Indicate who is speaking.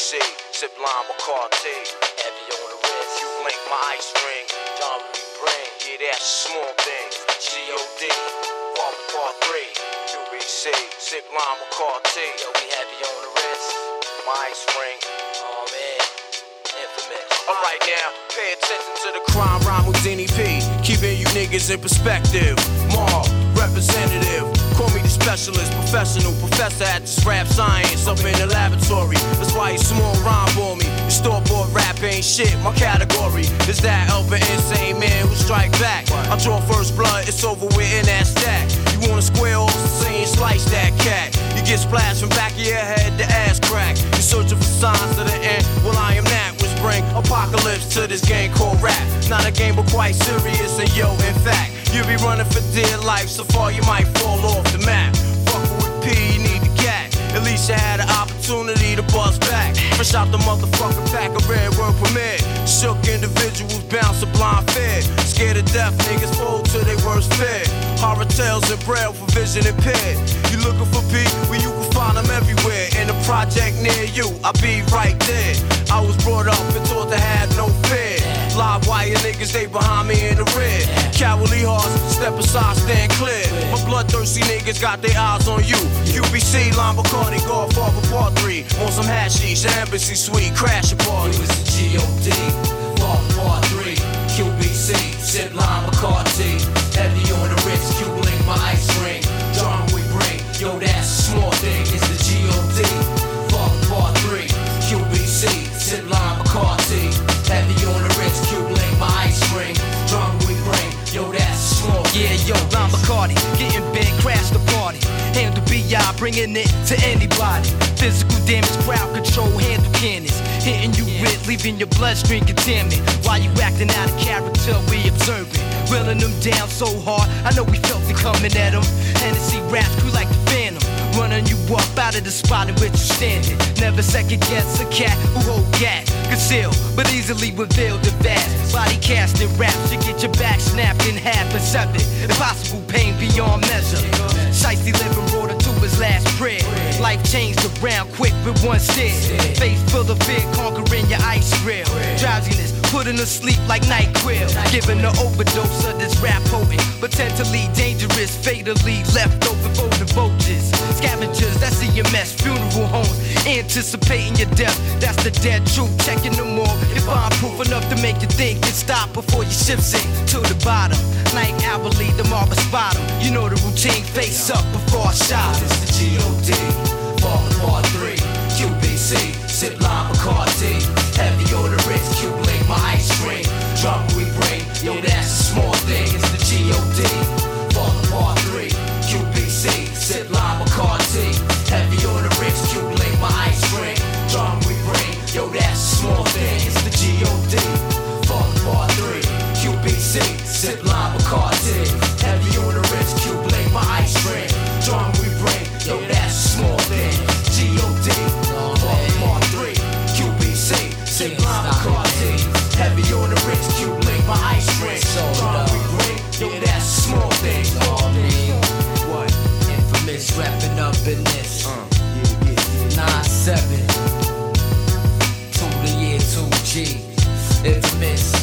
Speaker 1: QBC, Zip Line McCarthy.
Speaker 2: Heavy on the wrist.
Speaker 1: you Link, my ice ring.
Speaker 2: John we bring.
Speaker 1: Yeah, that's a small thing. G.O.D. Part Part 3. QBC, Zip Line McCarthy.
Speaker 2: Yo, we heavy on the wrist.
Speaker 1: My ice ring.
Speaker 2: Oh man, infamous.
Speaker 1: Alright now, pay attention to the crime rhyme Houdini P. Keeping you niggas in perspective. Mar, representative. Specialist, professional professor at this rap science up in the laboratory. That's why you small rhyme for me. The store bought rap ain't shit. My category is that an insane man who strike back. I draw first blood, it's over with in that stack. You wanna square off the scene, slice that cat. You get splashed from back of your head to ass crack. You searching for signs of the end. Well, I am that which bring apocalypse to this game called rap. It's not a game, but quite serious. And yo, in fact, you be running for dear life. So far, you might fall off the map. Fucking with P, you need the gat. At least you had an opportunity to bust back. Fresh out the motherfucking pack of red word permit. Shook individuals bounce a blind fear. Scared to death, niggas fold to their worst fear. Horror tales and braille for vision impaired. You looking for P, well, you can find them everywhere. In a project near you, I'll be right there. I was brought up and taught to have no fear. Live wire niggas, they behind me in the. Cowardly hearts, step aside, stand clear. My bloodthirsty niggas got their eyes on you. UBC, Line Bacardi, Godfather Part 3. Want some hashish, embassy suite, crash a party.
Speaker 2: It was the G.O.D. Part Part 3. QBC. Zip line McCarthy. Heavy on the wrist. Q link my ice ring. John we bring. Yo, that's a small thing. It's the G.O.D. Part Part 3. QBC. Zip line McCarthy. Heavy
Speaker 3: Lon getting big, crash the party. Handle BI, bringing it to anybody. Physical damage, crowd control, handle cannons. Hitting you with, leaving your bloodstream contaminated. While you acting out of character, we observing. Reeling them down so hard, I know we felt it coming at them. Hennessy raps, crew like the phantom. Running you up out of the spot in which you standing. Never second guess a cat who hold gas. Conceal, but easily reveal the vast. Body casting raps, you get your back snapped in half and seven. Impossible pain beyond measure. Shicey living her to his last prayer. Life changed around quick with one stare. Face full of fear, conquering your ice grill. Drowsiness, putting to sleep like NyQuil. Giving an overdose of this rap potent. Potentially dangerous, fatally left over Anticipating your death, that's the dead truth. Checking them all. If I'm proof enough to make you think and stop before your ship sink to the bottom. Night hourly, the marble 'em. You know the routine, face up before I shot
Speaker 2: small thing. It's the G.O.D. Part Part 3. QBC. Line McCarthy. Heavy on the wrist. Q link my ice cream. Drum we bring. Yo, that's a small thing. G.O.D. Part Part 3. QBC. Line McCarthy. Heavy on the wrist. Q link my ice cream. Drum we bring. Yo, that's a small thing.
Speaker 3: What?
Speaker 2: Infamous wrapping up in this. Uh. 9 7. G. If